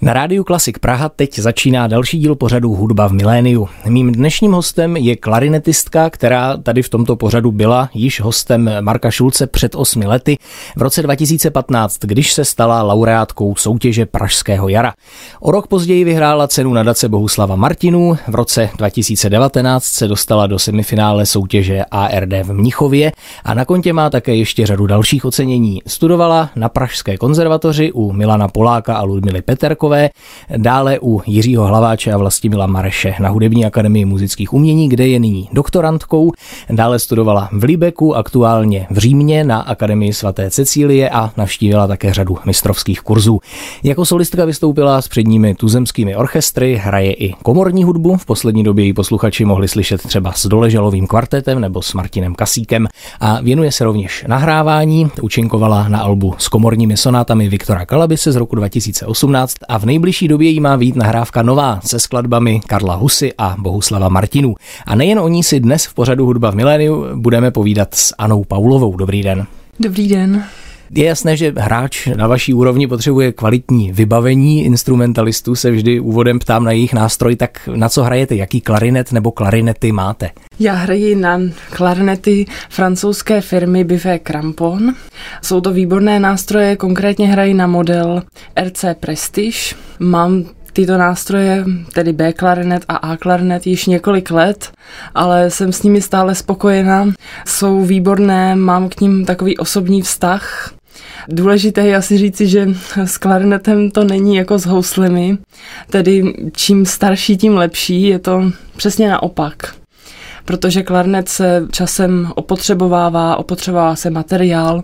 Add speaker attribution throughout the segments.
Speaker 1: Na rádiu Klasik Praha teď začíná další díl pořadu Hudba v miléniu. Mým dnešním hostem je klarinetistka, která tady v tomto pořadu byla již hostem Marka Šulce před osmi lety v roce 2015, když se stala laureátkou soutěže Pražského jara. O rok později vyhrála cenu nadace Bohuslava Martinů, v roce 2019 se dostala do semifinále soutěže ARD v Mnichově a na kontě má také ještě řadu dalších ocenění. Studovala na Pražské konzervatoři u Milana Poláka a Ludmily Peterkové Šafránové, dále u Jiřího Hlaváče a Vlastimila Mareše na Hudební akademii muzických umění, kde je nyní doktorantkou. Dále studovala v Libeku, aktuálně v Římě na Akademii svaté Cecílie a navštívila také řadu mistrovských kurzů. Jako solistka vystoupila s předními tuzemskými orchestry, hraje i komorní hudbu. V poslední době ji posluchači mohli slyšet třeba s Doležalovým kvartetem nebo s Martinem Kasíkem a věnuje se rovněž nahrávání. Učinkovala na albu s komorními sonátami Viktora Kalabise z roku 2018 a v nejbližší době jí má být nahrávka nová se skladbami Karla Husy a Bohuslava Martinů. A nejen o ní si dnes v pořadu Hudba v miléniu budeme povídat s Anou Paulovou. Dobrý den.
Speaker 2: Dobrý den.
Speaker 1: Je jasné, že hráč na vaší úrovni potřebuje kvalitní vybavení instrumentalistů, se vždy úvodem ptám na jejich nástroj, tak na co hrajete, jaký klarinet nebo klarinety máte?
Speaker 2: Já hraji na klarinety francouzské firmy Bivé Crampon. Jsou to výborné nástroje, konkrétně hraji na model RC Prestige. Mám tyto nástroje, tedy B klarinet a A klarinet, již několik let, ale jsem s nimi stále spokojená. Jsou výborné, mám k ním takový osobní vztah. Důležité je asi říci, že s klarinetem to není jako s houslemi, tedy čím starší, tím lepší, je to přesně naopak. Protože klarnet se časem opotřebovává, opotřebovává se materiál,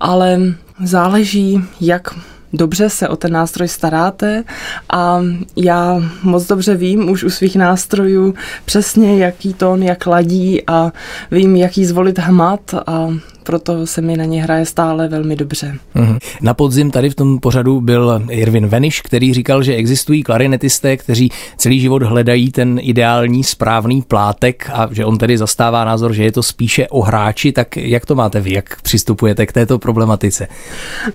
Speaker 2: ale záleží, jak dobře se o ten nástroj staráte a já moc dobře vím už u svých nástrojů přesně, jaký tón, jak ladí a vím, jaký zvolit hmat a proto se mi na ně hraje stále velmi dobře.
Speaker 1: Mhm. Na podzim tady v tom pořadu byl Irvin Veniš, který říkal, že existují klarinetisté, kteří celý život hledají ten ideální správný plátek a že on tedy zastává názor, že je to spíše o hráči, tak jak to máte vy, jak přistupujete k této problematice?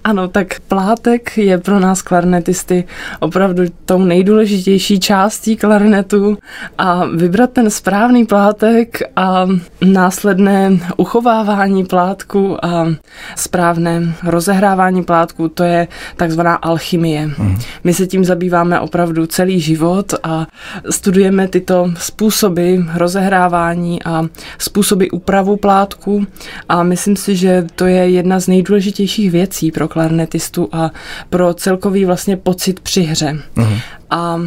Speaker 2: Ano, tak plátek je pro nás klarinetisty opravdu tou nejdůležitější částí klarinetu a vybrat ten správný plátek a následné uchovávání plátku plátku a správné rozehrávání plátku, to je takzvaná alchymie. Mm. My se tím zabýváme opravdu celý život a studujeme tyto způsoby rozehrávání a způsoby úpravu plátku a myslím si, že to je jedna z nejdůležitějších věcí pro klarnetistu a pro celkový vlastně pocit při hře. Mm. A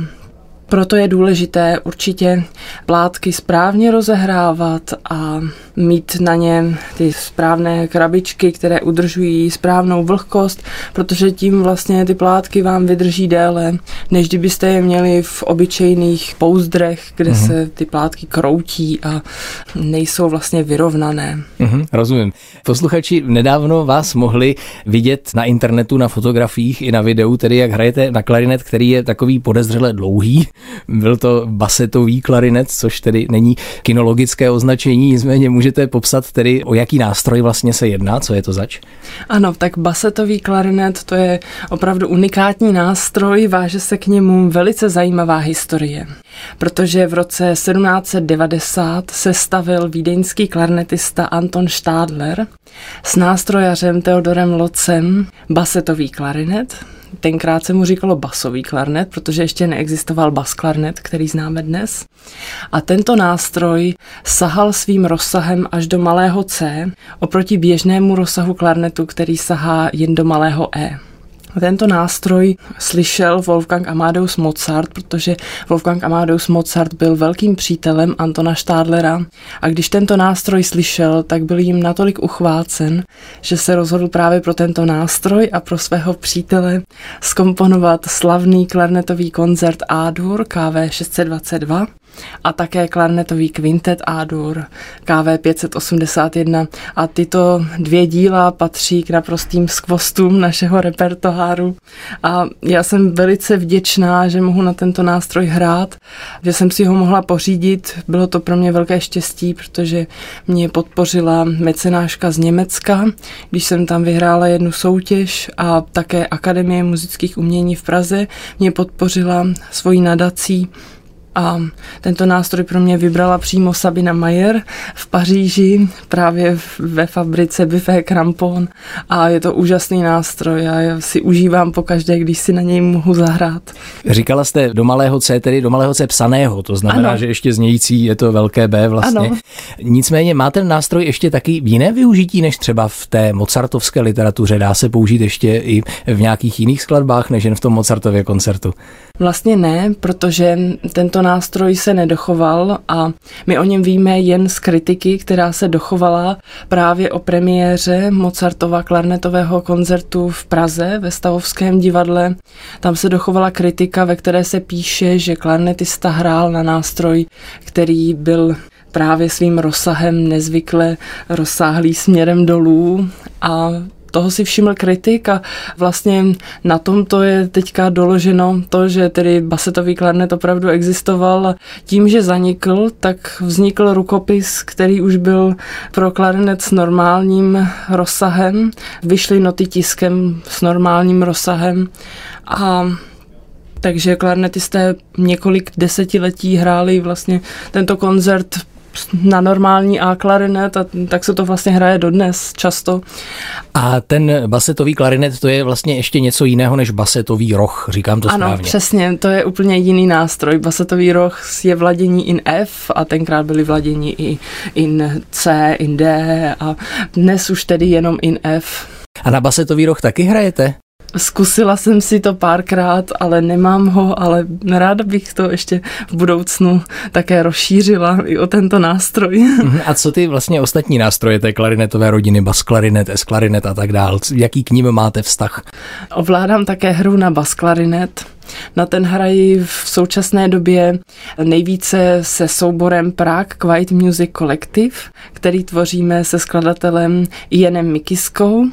Speaker 2: proto je důležité určitě plátky správně rozehrávat a mít na ně ty správné krabičky, které udržují správnou vlhkost, protože tím vlastně ty plátky vám vydrží déle, než kdybyste je měli v obyčejných pouzdrech, kde mm-hmm. se ty plátky kroutí a nejsou vlastně vyrovnané.
Speaker 1: Mm-hmm, rozumím. Posluchači nedávno vás mohli vidět na internetu, na fotografiích i na videu, tedy jak hrajete na klarinet, který je takový podezřele dlouhý. Byl to basetový klarinet, což tedy není kinologické označení, nicméně můžete popsat tedy, o jaký nástroj vlastně se jedná, co je to zač?
Speaker 2: Ano, tak basetový klarinet to je opravdu unikátní nástroj, váže se k němu velice zajímavá historie, protože v roce 1790 se stavil vídeňský klarinetista Anton Stadler s nástrojařem Theodorem Locem basetový klarinet, Tenkrát se mu říkalo basový klarnet, protože ještě neexistoval bas klarnet, který známe dnes. A tento nástroj sahal svým rozsahem až do malého C oproti běžnému rozsahu klarnetu, který sahá jen do malého E. Tento nástroj slyšel Wolfgang Amadeus Mozart, protože Wolfgang Amadeus Mozart byl velkým přítelem Antona Stadlera. A když tento nástroj slyšel, tak byl jim natolik uchvácen, že se rozhodl právě pro tento nástroj a pro svého přítele skomponovat slavný klarnetový koncert A-dur KV 622 a také klarnetový kvintet A-dur KV 581 a tyto dvě díla patří k naprostým skvostům našeho repertoáru. A já jsem velice vděčná, že mohu na tento nástroj hrát, že jsem si ho mohla pořídit. Bylo to pro mě velké štěstí, protože mě podpořila mecenáška z Německa, když jsem tam vyhrála jednu soutěž a také Akademie muzických umění v Praze mě podpořila svojí nadací a tento nástroj pro mě vybrala přímo Sabina Mayer v Paříži, právě ve fabrice Buffet Crampon a je to úžasný nástroj a já si užívám po každé, když si na něj mohu zahrát.
Speaker 1: Říkala jste do malého C, tedy do malého C psaného, to znamená, ano. že ještě znějící je to velké B vlastně. Ano. Nicméně má ten nástroj ještě taky jiné využití, než třeba v té mozartovské literatuře. Dá se použít ještě i v nějakých jiných skladbách, než jen v tom Mozartově koncertu?
Speaker 2: Vlastně ne, protože tento nástroj se nedochoval a my o něm víme jen z kritiky, která se dochovala právě o premiéře Mozartova klarnetového koncertu v Praze ve Stavovském divadle. Tam se dochovala kritika, ve které se píše, že klarnetista hrál na nástroj, který byl právě svým rozsahem nezvykle rozsáhlý směrem dolů a toho si všiml kritik a vlastně na tom to je teďka doloženo to, že tedy basetový klarnet opravdu existoval tím, že zanikl, tak vznikl rukopis, který už byl pro klarinet s normálním rozsahem. Vyšly noty tiskem s normálním rozsahem a takže klarnetisté několik desetiletí hráli vlastně tento koncert na normální A klarinet a tak se to vlastně hraje dodnes často.
Speaker 1: A ten basetový klarinet to je vlastně ještě něco jiného než basetový roh, říkám to
Speaker 2: ano,
Speaker 1: správně.
Speaker 2: Ano, přesně, to je úplně jiný nástroj. Basetový roh je vladění in F a tenkrát byly vladění i in C, in D a dnes už tedy jenom in F.
Speaker 1: A na basetový roh taky hrajete?
Speaker 2: Zkusila jsem si to párkrát, ale nemám ho, ale ráda bych to ještě v budoucnu také rozšířila i o tento nástroj.
Speaker 1: Mhm, a co ty vlastně ostatní nástroje té klarinetové rodiny, bas klarinet, S klarinet a tak dál? Jaký k ním máte vztah?
Speaker 2: Ovládám také hru na bas klarinet na ten hrají v současné době nejvíce se souborem Prague Quiet Music Collective, který tvoříme se skladatelem Jenem Mikiskou.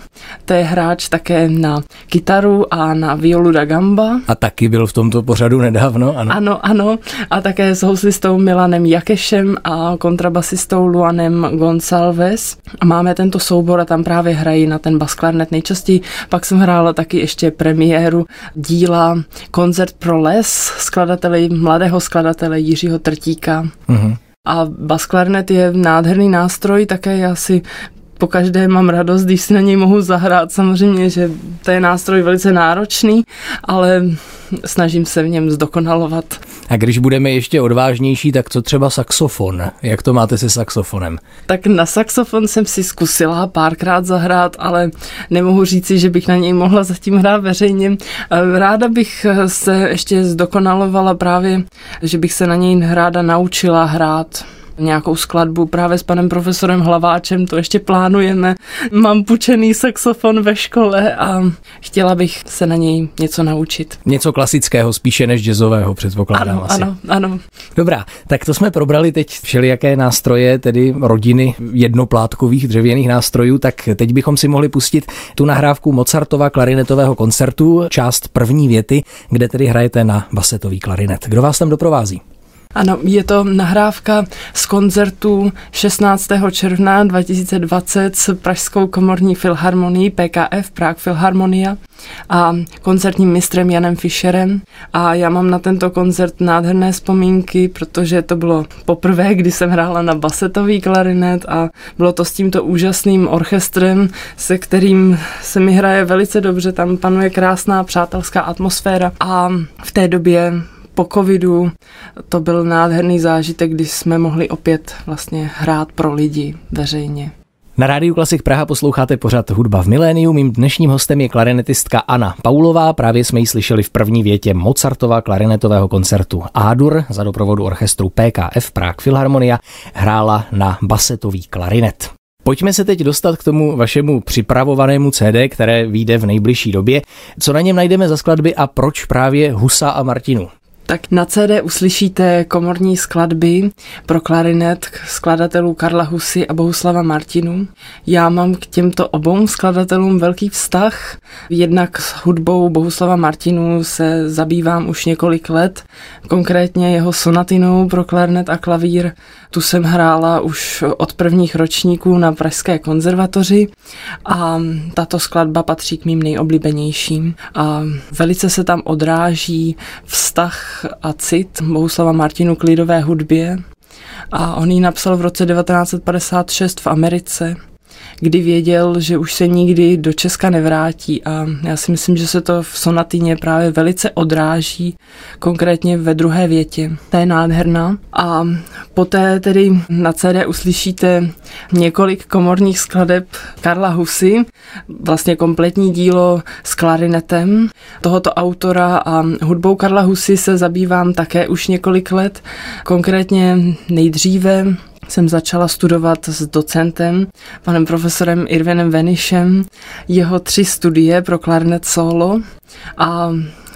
Speaker 2: To je hráč také na kytaru a na violu da gamba.
Speaker 1: A taky byl v tomto pořadu nedávno, ano?
Speaker 2: Ano, ano. A také s houslistou Milanem Jakešem a kontrabasistou Luanem Gonçalves. A máme tento soubor a tam právě hrají na ten basklarnet nejčastěji. Pak jsem hrála taky ještě premiéru díla koncert pro les skladatele, mladého skladatele Jiřího Trtíka. Mm-hmm. A basklarinet je nádherný nástroj, také já si po každé mám radost, když si na něj mohu zahrát. Samozřejmě, že to je nástroj velice náročný, ale snažím se v něm zdokonalovat.
Speaker 1: A když budeme ještě odvážnější, tak co třeba saxofon? Jak to máte se saxofonem?
Speaker 2: Tak na saxofon jsem si zkusila párkrát zahrát, ale nemohu říci, že bych na něj mohla zatím hrát veřejně. Ráda bych se ještě zdokonalovala právě, že bych se na něj ráda naučila hrát nějakou skladbu právě s panem profesorem Hlaváčem, to ještě plánujeme. Mám pučený saxofon ve škole a chtěla bych se na něj něco naučit.
Speaker 1: Něco klasického spíše než jazzového, předpokládám
Speaker 2: ano,
Speaker 1: asi.
Speaker 2: Ano, ano.
Speaker 1: Dobrá, tak to jsme probrali teď všelijaké nástroje, tedy rodiny jednoplátkových dřevěných nástrojů, tak teď bychom si mohli pustit tu nahrávku Mozartova klarinetového koncertu, část první věty, kde tedy hrajete na basetový klarinet. Kdo vás tam doprovází?
Speaker 2: Ano, je to nahrávka z koncertu 16. června 2020 s Pražskou komorní filharmonií PKF, Prague Filharmonia a koncertním mistrem Janem Fischerem. A já mám na tento koncert nádherné vzpomínky, protože to bylo poprvé, kdy jsem hrála na basetový klarinet a bylo to s tímto úžasným orchestrem, se kterým se mi hraje velice dobře, tam panuje krásná přátelská atmosféra a v té době po covidu to byl nádherný zážitek, kdy jsme mohli opět vlastně hrát pro lidi veřejně.
Speaker 1: Na Rádiu Klasik Praha posloucháte pořad Hudba v miléniu. Mým dnešním hostem je klarinetistka Anna Paulová. Právě jsme ji slyšeli v první větě Mozartova klarinetového koncertu Adur za doprovodu orchestru PKF Prague Philharmonia hrála na basetový klarinet. Pojďme se teď dostat k tomu vašemu připravovanému CD, které vyjde v nejbližší době. Co na něm najdeme za skladby a proč právě Husa a Martinu?
Speaker 2: Tak na CD uslyšíte komorní skladby pro klarinet skladatelů Karla Husy a Bohuslava Martinu. Já mám k těmto obou skladatelům velký vztah. Jednak s hudbou Bohuslava Martinu se zabývám už několik let, konkrétně jeho sonatinou pro klarinet a klavír. Tu jsem hrála už od prvních ročníků na Pražské konzervatoři a tato skladba patří k mým nejoblíbenějším. A velice se tam odráží vztah a cit Bohuslava Martinu k lidové hudbě. A on ji napsal v roce 1956 v Americe kdy věděl, že už se nikdy do Česka nevrátí. A já si myslím, že se to v sonatině právě velice odráží, konkrétně ve druhé větě. Ta je nádherná. A poté tedy na CD uslyšíte několik komorních skladeb Karla Husy, vlastně kompletní dílo s klarinetem tohoto autora. A hudbou Karla Husy se zabývám také už několik let, konkrétně nejdříve jsem začala studovat s docentem, panem profesorem Irvinem Venišem, jeho tři studie pro klarinet solo a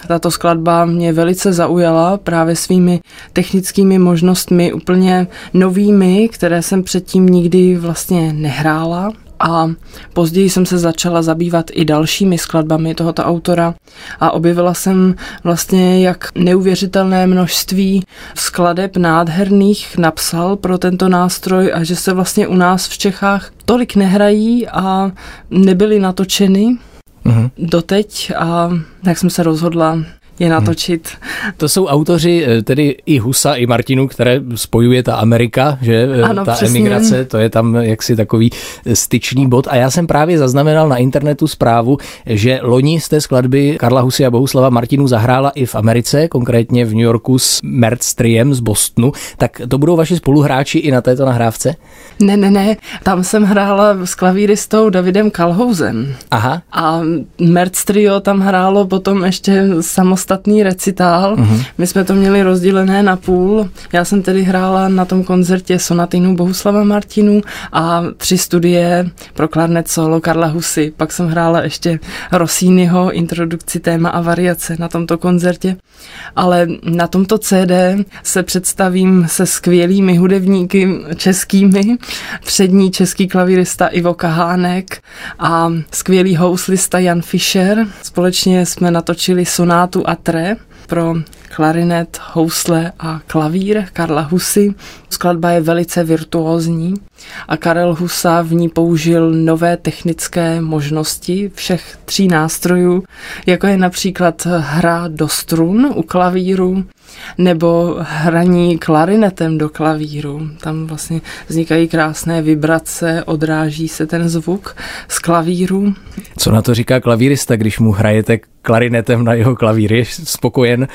Speaker 2: tato skladba mě velice zaujala právě svými technickými možnostmi úplně novými, které jsem předtím nikdy vlastně nehrála. A později jsem se začala zabývat i dalšími skladbami tohoto autora a objevila jsem vlastně, jak neuvěřitelné množství skladeb nádherných napsal pro tento nástroj a že se vlastně u nás v Čechách tolik nehrají a nebyly natočeny mm-hmm. doteď a tak jsem se rozhodla je natočit.
Speaker 1: Hmm. To jsou autoři, eh, tedy i Husa, i Martinu, které spojuje ta Amerika, že eh, ano, ta přesně. emigrace, to je tam jaksi takový eh, styčný bod. A já jsem právě zaznamenal na internetu zprávu, že loni z té skladby Karla Husy a Bohuslava Martinu zahrála i v Americe, konkrétně v New Yorku s Merc Triem z Bostonu. Tak to budou vaši spoluhráči i na této nahrávce?
Speaker 2: Ne, ne, ne. Tam jsem hrála s klavíristou Davidem Kalhouzem.
Speaker 1: Aha.
Speaker 2: A Merc Trio tam hrálo potom ještě samostatně samostatný recitál. Uh-huh. My jsme to měli rozdělené na půl. Já jsem tedy hrála na tom koncertě sonatinu Bohuslava Martinu a tři studie pro klarnet solo Karla Husy. Pak jsem hrála ještě Rossiniho introdukci téma a variace na tomto koncertě. Ale na tomto CD se představím se skvělými hudebníky českými. Přední český klavírista Ivo Kahánek a skvělý houslista Jan Fischer. Společně jsme natočili sonátu Atre pro klarinet, housle a klavír Karla Husy. Skladba je velice virtuózní a Karel Husa v ní použil nové technické možnosti všech tří nástrojů, jako je například hra do strun u klavíru, nebo hraní klarinetem do klavíru. Tam vlastně vznikají krásné vibrace, odráží se ten zvuk z klavíru.
Speaker 1: Co na to říká klavírista, když mu hrajete klarinetem na jeho klavír? Je spokojen?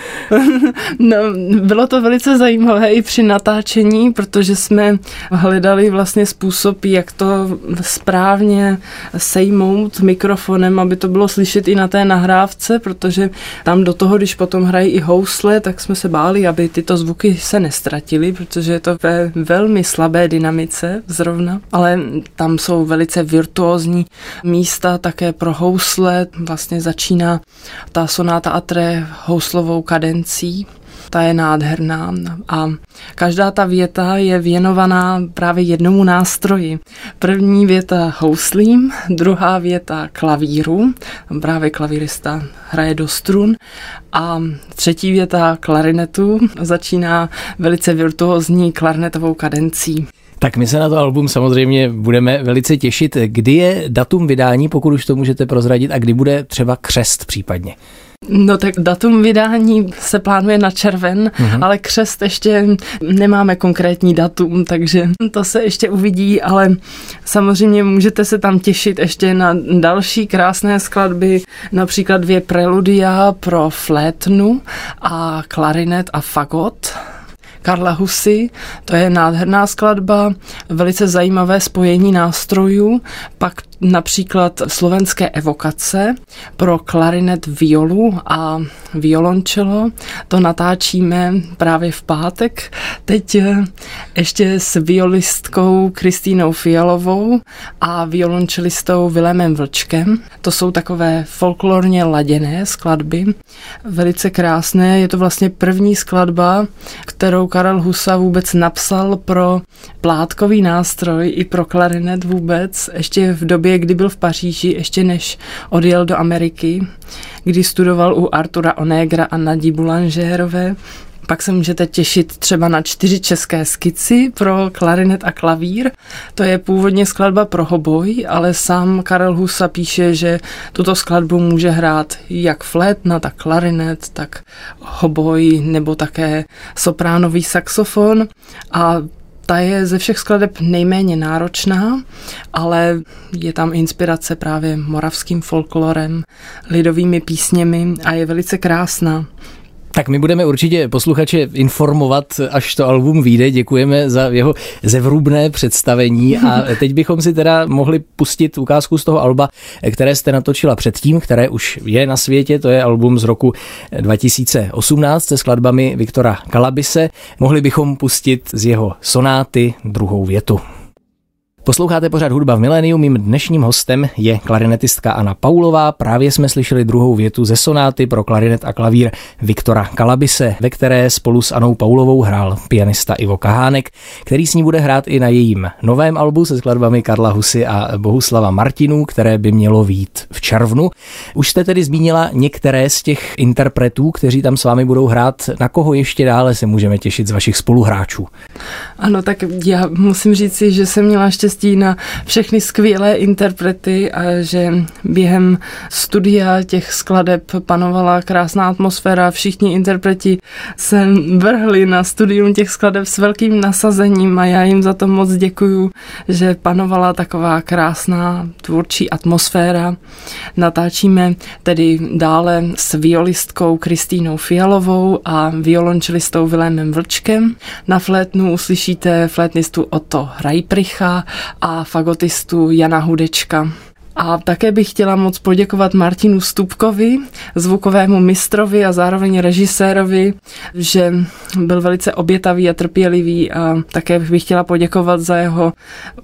Speaker 2: no, bylo to velice zajímavé i při natáčení, protože jsme hledali vlastně způsob, jak to správně sejmout mikrofonem, aby to bylo slyšet i na té nahrávce, protože tam do toho, když potom hrají i housle, tak jsme se báli, aby tyto zvuky se nestratily, protože je to ve velmi slabé dynamice zrovna, ale tam jsou velice virtuózní místa také pro housle, vlastně začíná ta sonáta Atre houslovou kadencí, ta je nádherná a každá ta věta je věnovaná právě jednomu nástroji. První věta houslím, druhá věta klavíru, právě klavírista hraje do strun a třetí věta klarinetu začíná velice virtuózní klarnetovou kadencí.
Speaker 1: Tak my se na to album samozřejmě budeme velice těšit. Kdy je datum vydání, pokud už to můžete prozradit, a kdy bude třeba křest případně?
Speaker 2: No tak datum vydání se plánuje na červen, uh-huh. ale křest ještě nemáme konkrétní datum, takže to se ještě uvidí, ale samozřejmě můžete se tam těšit ještě na další krásné skladby, například dvě preludia pro flétnu a klarinet a fagot. Karla Husy, to je nádherná skladba, velice zajímavé spojení nástrojů, pak například slovenské evokace pro klarinet, violu a violončelo. To natáčíme právě v pátek. Teď eh, ještě s violistkou Kristýnou Fialovou a violončelistou Vilémem Vlčkem. To jsou takové folklorně laděné skladby, velice krásné. Je to vlastně první skladba, kterou Karel Husa vůbec napsal pro plátkový nástroj i pro klarinet vůbec, ještě v době, kdy byl v Paříži, ještě než odjel do Ameriky, kdy studoval u Artura Onegra a Nadí Boulangérové. Pak se můžete těšit třeba na čtyři české skici pro klarinet a klavír. To je původně skladba pro hoboj, ale sám Karel Husa píše, že tuto skladbu může hrát jak flétna, tak klarinet, tak hoboj nebo také sopránový saxofon. A ta je ze všech skladeb nejméně náročná, ale je tam inspirace právě moravským folklorem, lidovými písněmi a je velice krásná.
Speaker 1: Tak my budeme určitě posluchače informovat, až to album vyjde. Děkujeme za jeho zevrubné představení a teď bychom si teda mohli pustit ukázku z toho alba, které jste natočila předtím, které už je na světě. To je album z roku 2018 se skladbami Viktora Kalabise. Mohli bychom pustit z jeho sonáty druhou větu. Posloucháte pořád hudba v miléniu. Mým dnešním hostem je klarinetistka Anna Paulová. Právě jsme slyšeli druhou větu ze sonáty pro klarinet a klavír Viktora Kalabise, ve které spolu s Anou Paulovou hrál pianista Ivo Kahánek, který s ní bude hrát i na jejím novém albu se skladbami Karla Husy a Bohuslava Martinů, které by mělo vít v červnu. Už jste tedy zmínila některé z těch interpretů, kteří tam s vámi budou hrát. Na koho ještě dále se můžeme těšit z vašich spoluhráčů?
Speaker 2: Ano, tak já musím říci, že jsem měla štěstí štěstí na všechny skvělé interprety a že během studia těch skladeb panovala krásná atmosféra. Všichni interpreti se vrhli na studium těch skladeb s velkým nasazením a já jim za to moc děkuju, že panovala taková krásná tvůrčí atmosféra. Natáčíme tedy dále s violistkou Kristýnou Fialovou a violončelistou Vilémem Vlčkem. Na flétnu uslyšíte flétnistu Otto Rajpricha a fagotistu Jana Hudečka. A také bych chtěla moc poděkovat Martinu Stupkovi, zvukovému mistrovi a zároveň režisérovi, že byl velice obětavý a trpělivý a také bych chtěla poděkovat za jeho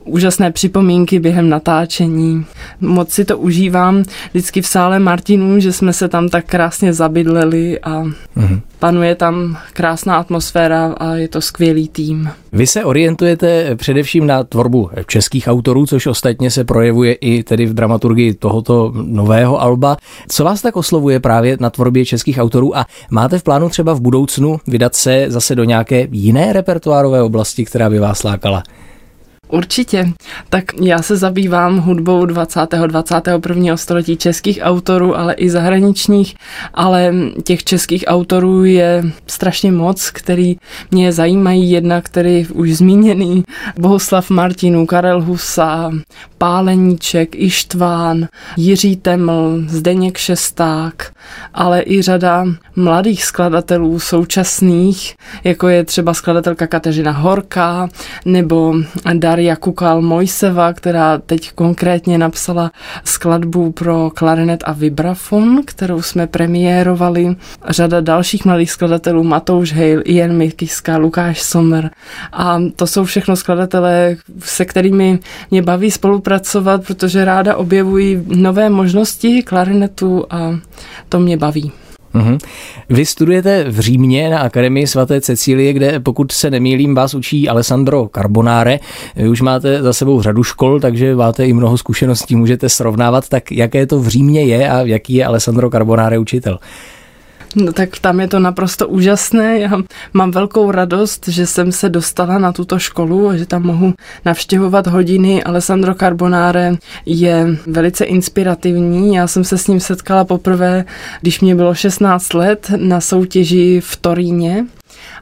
Speaker 2: úžasné připomínky během natáčení. Moc si to užívám vždycky v sále Martinů, že jsme se tam tak krásně zabydleli a mm-hmm. panuje tam krásná atmosféra a je to skvělý tým.
Speaker 1: Vy se orientujete především na tvorbu českých autorů, což ostatně se projevuje i tedy v dramaturgii tohoto nového alba. Co vás tak oslovuje právě na tvorbě českých autorů a máte v plánu třeba v budoucnu vydat se zase do nějaké jiné repertoárové oblasti, která by vás lákala?
Speaker 2: Určitě. Tak já se zabývám hudbou 20. 21. století českých autorů, ale i zahraničních, ale těch českých autorů je strašně moc, který mě zajímají. Jedna, který už zmíněný, Bohuslav Martinů, Karel Husa, Páleníček, Ištván, Jiří Teml, Zdeněk Šesták, ale i řada mladých skladatelů současných, jako je třeba skladatelka Kateřina Horká nebo Daria Kukal Mojseva, která teď konkrétně napsala skladbu pro klarinet a vibrafon, kterou jsme premiérovali. Řada dalších mladých skladatelů, Matouš Hale, Ian Mikiska, Lukáš Sommer. A to jsou všechno skladatelé, se kterými mě baví spolupracovat, protože ráda objevují nové možnosti klarinetu a to mě baví.
Speaker 1: Mm-hmm. Vy studujete v Římě na Akademii svaté Cecílie, kde pokud se nemýlím, vás učí Alessandro Carbonare. Vy už máte za sebou řadu škol, takže máte i mnoho zkušeností, můžete srovnávat. Tak jaké to v Římě je a jaký je Alessandro Carbonare učitel?
Speaker 2: No tak tam je to naprosto úžasné. Já mám velkou radost, že jsem se dostala na tuto školu a že tam mohu navštěvovat hodiny. Alessandro Carbonare je velice inspirativní. Já jsem se s ním setkala poprvé, když mě bylo 16 let na soutěži v Toríně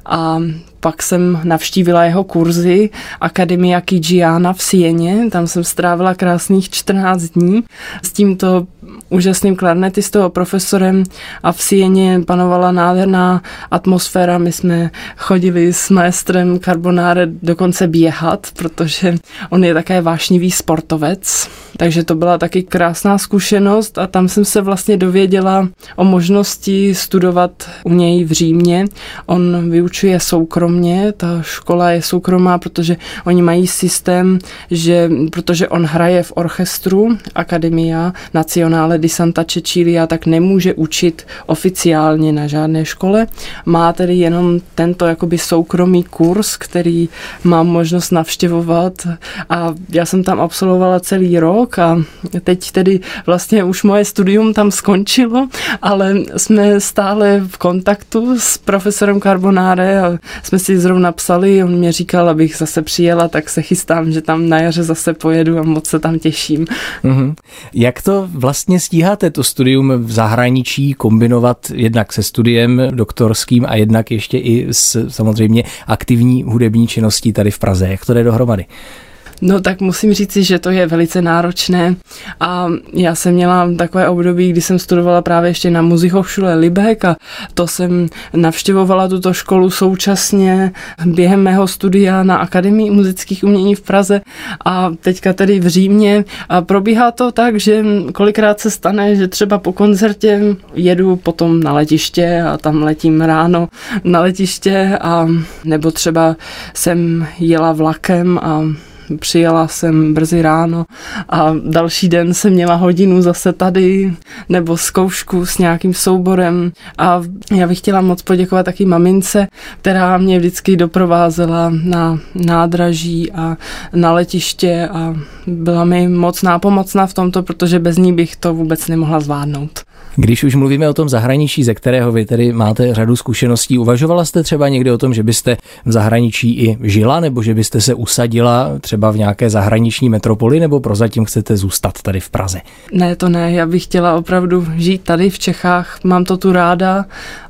Speaker 2: a pak jsem navštívila jeho kurzy Akademia Kijiana v Sieně, tam jsem strávila krásných 14 dní s tímto úžasným klarnetistou a profesorem a v Sieně panovala nádherná atmosféra. My jsme chodili s maestrem Carbonare dokonce běhat, protože on je také vášnivý sportovec, takže to byla taky krásná zkušenost a tam jsem se vlastně dověděla o možnosti studovat u něj v Římě. On vyučuje soukromně, ta škola je soukromá, protože oni mají systém, že protože on hraje v orchestru Academia Nazionale di Santa Cecilia, tak nemůže učit oficiálně na žádné škole. Má tedy jenom tento jakoby soukromý kurz, který mám možnost navštěvovat a já jsem tam absolvovala celý rok a teď tedy vlastně už moje studium tam skončilo, ale jsme stále v kontaktu s profesorem Carbonare a jsme si zrovna psali, on mě říkal, abych zase přijela, tak se chystám, že tam na jaře zase pojedu a moc se tam těším.
Speaker 1: Mm-hmm. Jak to vlastně stíháte, to studium v zahraničí kombinovat jednak se studiem doktorským a jednak ještě i s samozřejmě aktivní hudební činností tady v Praze? Jak to jde dohromady?
Speaker 2: No tak musím říci, že to je velice náročné. A já jsem měla takové období, kdy jsem studovala právě ještě na Muzichhochschule Libek a to jsem navštěvovala tuto školu současně během mého studia na Akademii muzických umění v Praze a teďka tedy v Římě. A probíhá to tak, že kolikrát se stane, že třeba po koncertě jedu potom na letiště a tam letím ráno na letiště a nebo třeba jsem jela vlakem a přijela jsem brzy ráno a další den jsem měla hodinu zase tady nebo zkoušku s nějakým souborem a já bych chtěla moc poděkovat taky mamince, která mě vždycky doprovázela na nádraží a na letiště a byla mi moc nápomocná v tomto, protože bez ní bych to vůbec nemohla zvládnout.
Speaker 1: Když už mluvíme o tom zahraničí, ze kterého vy tedy máte řadu zkušeností, uvažovala jste třeba někdy o tom, že byste v zahraničí i žila, nebo že byste se usadila třeba v nějaké zahraniční metropoli, nebo prozatím chcete zůstat tady v Praze?
Speaker 2: Ne, to ne, já bych chtěla opravdu žít tady v Čechách, mám to tu ráda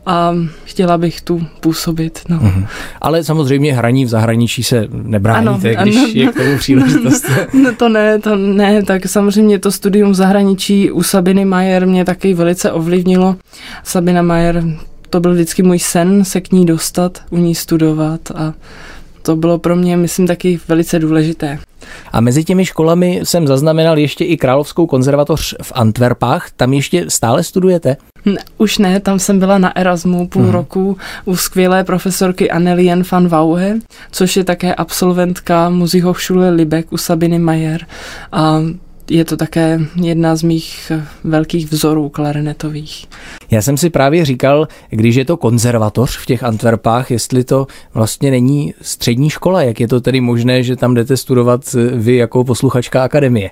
Speaker 2: a chtěla bych tu působit. No. Mm-hmm.
Speaker 1: Ale samozřejmě hraní v zahraničí se nebráníte, ano, když ano, je k tomu příležitost.
Speaker 2: No to ne, to ne, tak samozřejmě to studium v zahraničí u Sabiny Majer mě taky velice ovlivnilo. Sabina Majer, to byl vždycky můj sen se k ní dostat, u ní studovat a to bylo pro mě, myslím, taky velice důležité.
Speaker 1: A mezi těmi školami jsem zaznamenal ještě i Královskou konzervatoř v Antwerpách. Tam ještě stále studujete?
Speaker 2: Ne, už ne, tam jsem byla na Erasmu půl mm. roku u skvělé profesorky Annelien van Wauhe, což je také absolventka Muzihochschule Libek u Sabiny Mayer. A je to také jedna z mých velkých vzorů klarinetových.
Speaker 1: Já jsem si právě říkal, když je to konzervatoř v těch Antwerpách, jestli to vlastně není střední škola, jak je to tedy možné, že tam jdete studovat vy jako posluchačka akademie?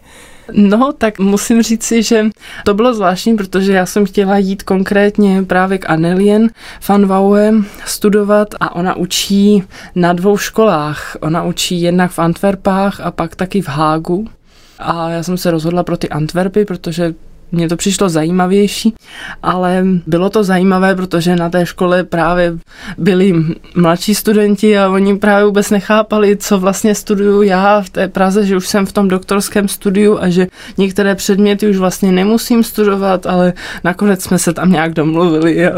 Speaker 2: No, tak musím říci, že to bylo zvláštní, protože já jsem chtěla jít konkrétně právě k Annelien van Wauhe studovat a ona učí na dvou školách. Ona učí jednak v Antwerpách a pak taky v Hágu. A já jsem se rozhodla pro ty Antwerpy, protože mně to přišlo zajímavější, ale bylo to zajímavé, protože na té škole právě byli mladší studenti a oni právě vůbec nechápali, co vlastně studuju já v té Praze, že už jsem v tom doktorském studiu a že některé předměty už vlastně nemusím studovat, ale nakonec jsme se tam nějak domluvili. Jo.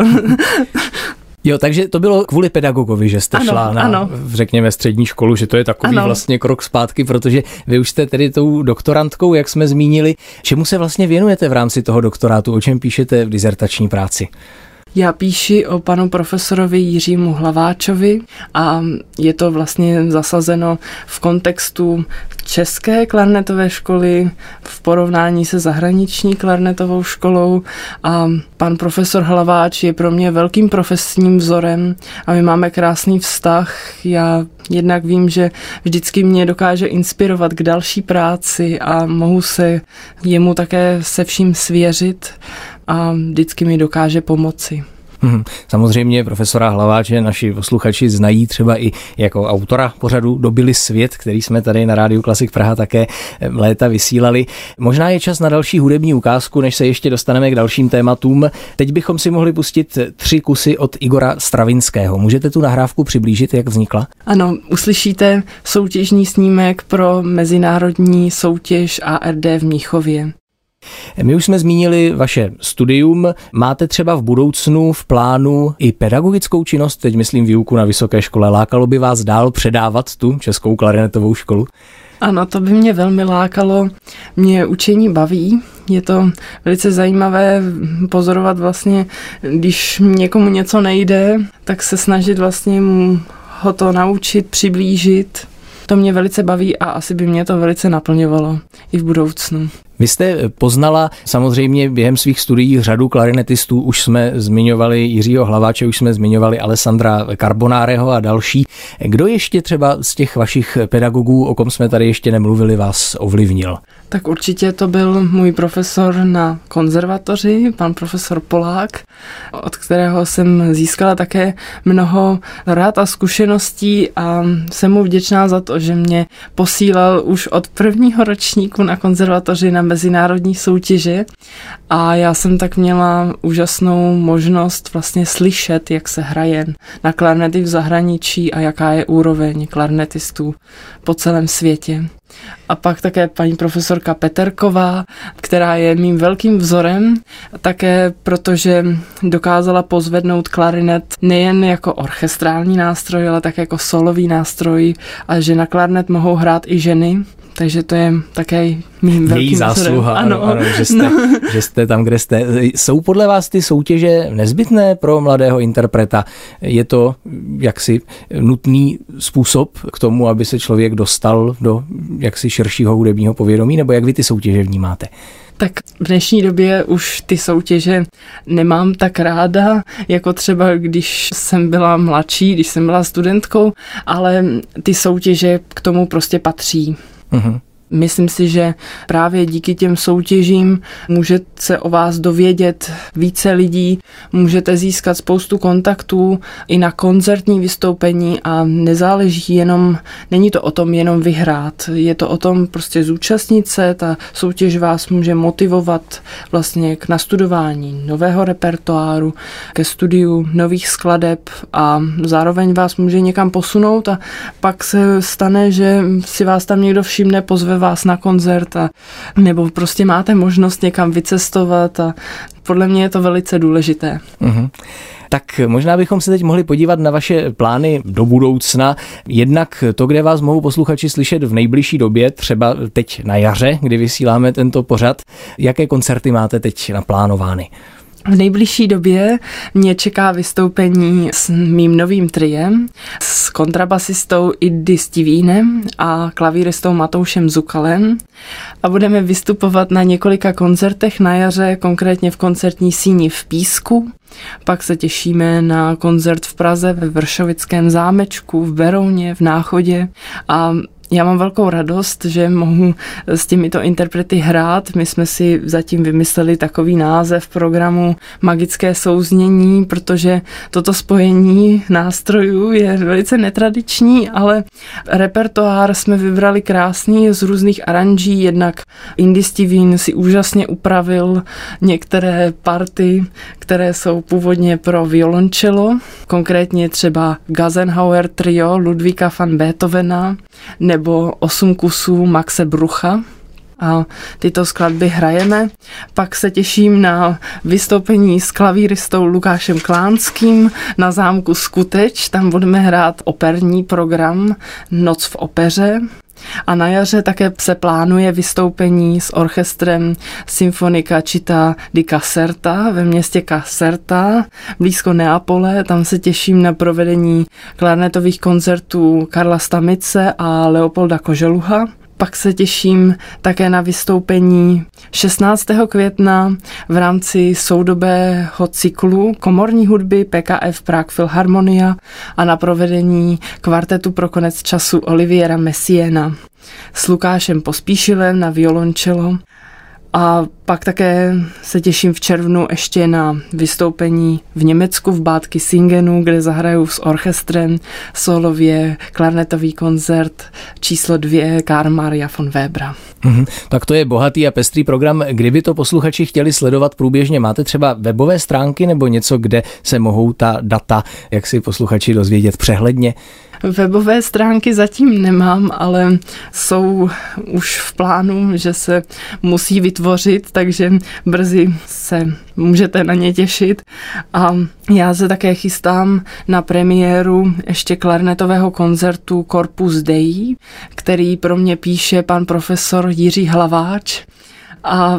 Speaker 1: Jo, takže to bylo kvůli pedagogovi, že jste ano, šla na, ano. řekněme, střední školu, že to je takový ano. vlastně krok zpátky, protože vy už jste tedy tou doktorantkou, jak jsme zmínili. Čemu se vlastně věnujete v rámci toho doktorátu? O čem píšete v dizertační práci?
Speaker 2: Já píši o panu profesorovi Jiřímu Hlaváčovi a je to vlastně zasazeno v kontextu české klarnetové školy v porovnání se zahraniční klarnetovou školou a pan profesor Hlaváč je pro mě velkým profesním vzorem a my máme krásný vztah. Já jednak vím, že vždycky mě dokáže inspirovat k další práci a mohu se jemu také se vším svěřit a vždycky mi dokáže pomoci.
Speaker 1: Mhm. Samozřejmě profesora Hlaváče naši posluchači znají třeba i jako autora pořadu Dobili svět, který jsme tady na Rádiu Klasik Praha také eh, léta vysílali. Možná je čas na další hudební ukázku, než se ještě dostaneme k dalším tématům. Teď bychom si mohli pustit tři kusy od Igora Stravinského. Můžete tu nahrávku přiblížit, jak vznikla?
Speaker 2: Ano, uslyšíte soutěžní snímek pro mezinárodní soutěž ARD v Míchově.
Speaker 1: My už jsme zmínili vaše studium. Máte třeba v budoucnu v plánu i pedagogickou činnost, teď myslím výuku na vysoké škole. Lákalo by vás dál předávat tu českou klarinetovou školu?
Speaker 2: Ano, to by mě velmi lákalo. Mě učení baví, je to velice zajímavé pozorovat vlastně, když někomu něco nejde, tak se snažit vlastně mu ho to naučit, přiblížit. To mě velice baví a asi by mě to velice naplňovalo i v budoucnu.
Speaker 1: Vy jste poznala samozřejmě během svých studií řadu klarinetistů, už jsme zmiňovali Jiřího Hlaváče, už jsme zmiňovali Alessandra Carbonáreho a další. Kdo ještě třeba z těch vašich pedagogů, o kom jsme tady ještě nemluvili, vás ovlivnil?
Speaker 2: Tak určitě to byl můj profesor na konzervatoři, pan profesor Polák, od kterého jsem získala také mnoho rád a zkušeností a jsem mu vděčná za to, že mě posílal už od prvního ročníku na konzervatoři na mezinárodní soutěže a já jsem tak měla úžasnou možnost vlastně slyšet, jak se hraje na klarnety v zahraničí a jaká je úroveň klarnetistů po celém světě. A pak také paní profesorka Peterková, která je mým velkým vzorem, také protože dokázala pozvednout klarinet nejen jako orchestrální nástroj, ale také jako solový nástroj a že na klarinet mohou hrát i ženy. Takže to je také mým velkým
Speaker 1: Její zásluha, ano, ano, ano že, jste, no. že jste tam, kde jste. Jsou podle vás ty soutěže nezbytné pro mladého interpreta? Je to jaksi nutný způsob k tomu, aby se člověk dostal do jaksi širšího hudebního povědomí, nebo jak vy ty soutěže vnímáte?
Speaker 2: Tak v dnešní době už ty soutěže nemám tak ráda, jako třeba když jsem byla mladší, když jsem byla studentkou, ale ty soutěže k tomu prostě patří. Mm-hmm. Myslím si, že právě díky těm soutěžím může se o vás dovědět více lidí, můžete získat spoustu kontaktů i na koncertní vystoupení a nezáleží jenom, není to o tom jenom vyhrát, je to o tom prostě zúčastnit se, ta soutěž vás může motivovat vlastně k nastudování nového repertoáru, ke studiu nových skladeb a zároveň vás může někam posunout a pak se stane, že si vás tam někdo všimne, pozve vás na koncert a nebo prostě máte možnost někam vycestovat a podle mě je to velice důležité. Mm-hmm.
Speaker 1: Tak možná bychom se teď mohli podívat na vaše plány do budoucna. Jednak to, kde vás mohou posluchači slyšet v nejbližší době, třeba teď na jaře, kdy vysíláme tento pořad. Jaké koncerty máte teď naplánovány?
Speaker 2: V nejbližší době mě čeká vystoupení s mým novým triem, s kontrabasistou Iddy Stivínem a klavíristou Matoušem Zukalem a budeme vystupovat na několika koncertech na jaře, konkrétně v koncertní síni v Písku. Pak se těšíme na koncert v Praze ve Vršovickém zámečku, v Berouně, v Náchodě a já mám velkou radost, že mohu s těmito interprety hrát. My jsme si zatím vymysleli takový název programu Magické souznění, protože toto spojení nástrojů je velice netradiční, ale repertoár jsme vybrali krásný z různých aranží. Jednak Indy Steven si úžasně upravil některé party, které jsou původně pro violončelo, konkrétně třeba Gazenhauer trio Ludvíka van Beethovena nebo osm kusů Maxe Brucha, a tyto skladby hrajeme. Pak se těším na vystoupení s klavíristou Lukášem Klánským na zámku Skuteč. Tam budeme hrát operní program Noc v opeře. A na jaře také se plánuje vystoupení s orchestrem Symfonika Cita di Caserta ve městě Caserta, blízko Neapole. Tam se těším na provedení klarnetových koncertů Karla Stamice a Leopolda Koželuha. Pak se těším také na vystoupení 16. května v rámci soudobého cyklu komorní hudby PKF Prague Philharmonia a na provedení kvartetu pro konec času Oliviera Messiena s Lukášem Pospíšilem na violončelo a pak také se těším v červnu ještě na vystoupení v Německu v Bátky Singenu, kde zahraju s orchestrem solově klarnetový koncert číslo dvě Karl Maria von Webera.
Speaker 1: Mm-hmm. Tak to je bohatý a pestrý program. Kdyby to posluchači chtěli sledovat průběžně, máte třeba webové stránky nebo něco, kde se mohou ta data, jak si posluchači dozvědět přehledně?
Speaker 2: Webové stránky zatím nemám, ale jsou už v plánu, že se musí vytvořit, takže brzy se můžete na ně těšit. A já se také chystám na premiéru ještě klarnetového koncertu Corpus Dei, který pro mě píše pan profesor Jiří Hlaváč a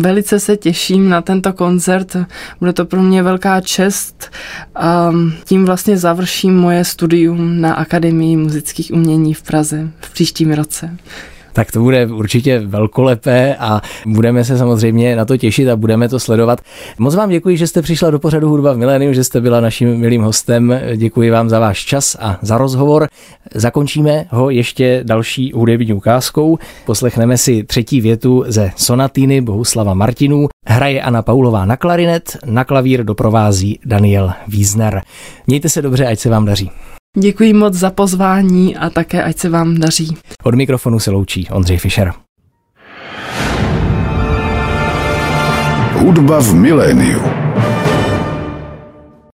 Speaker 2: velice se těším na tento koncert. Bude to pro mě velká čest a tím vlastně završím moje studium na Akademii muzických umění v Praze v příštím roce
Speaker 1: tak to bude určitě velkolepé a budeme se samozřejmě na to těšit a budeme to sledovat. Moc vám děkuji, že jste přišla do pořadu Hudba v miléniu, že jste byla naším milým hostem. Děkuji vám za váš čas a za rozhovor. Zakončíme ho ještě další hudební ukázkou. Poslechneme si třetí větu ze sonatýny Bohuslava Martinů. Hraje Anna Paulová na klarinet, na klavír doprovází Daniel Wiesner. Mějte se dobře, ať se vám daří.
Speaker 2: Děkuji moc za pozvání a také ať se vám daří.
Speaker 1: Od mikrofonu se loučí Ondřej Fischer.
Speaker 3: Hudba v miléniu.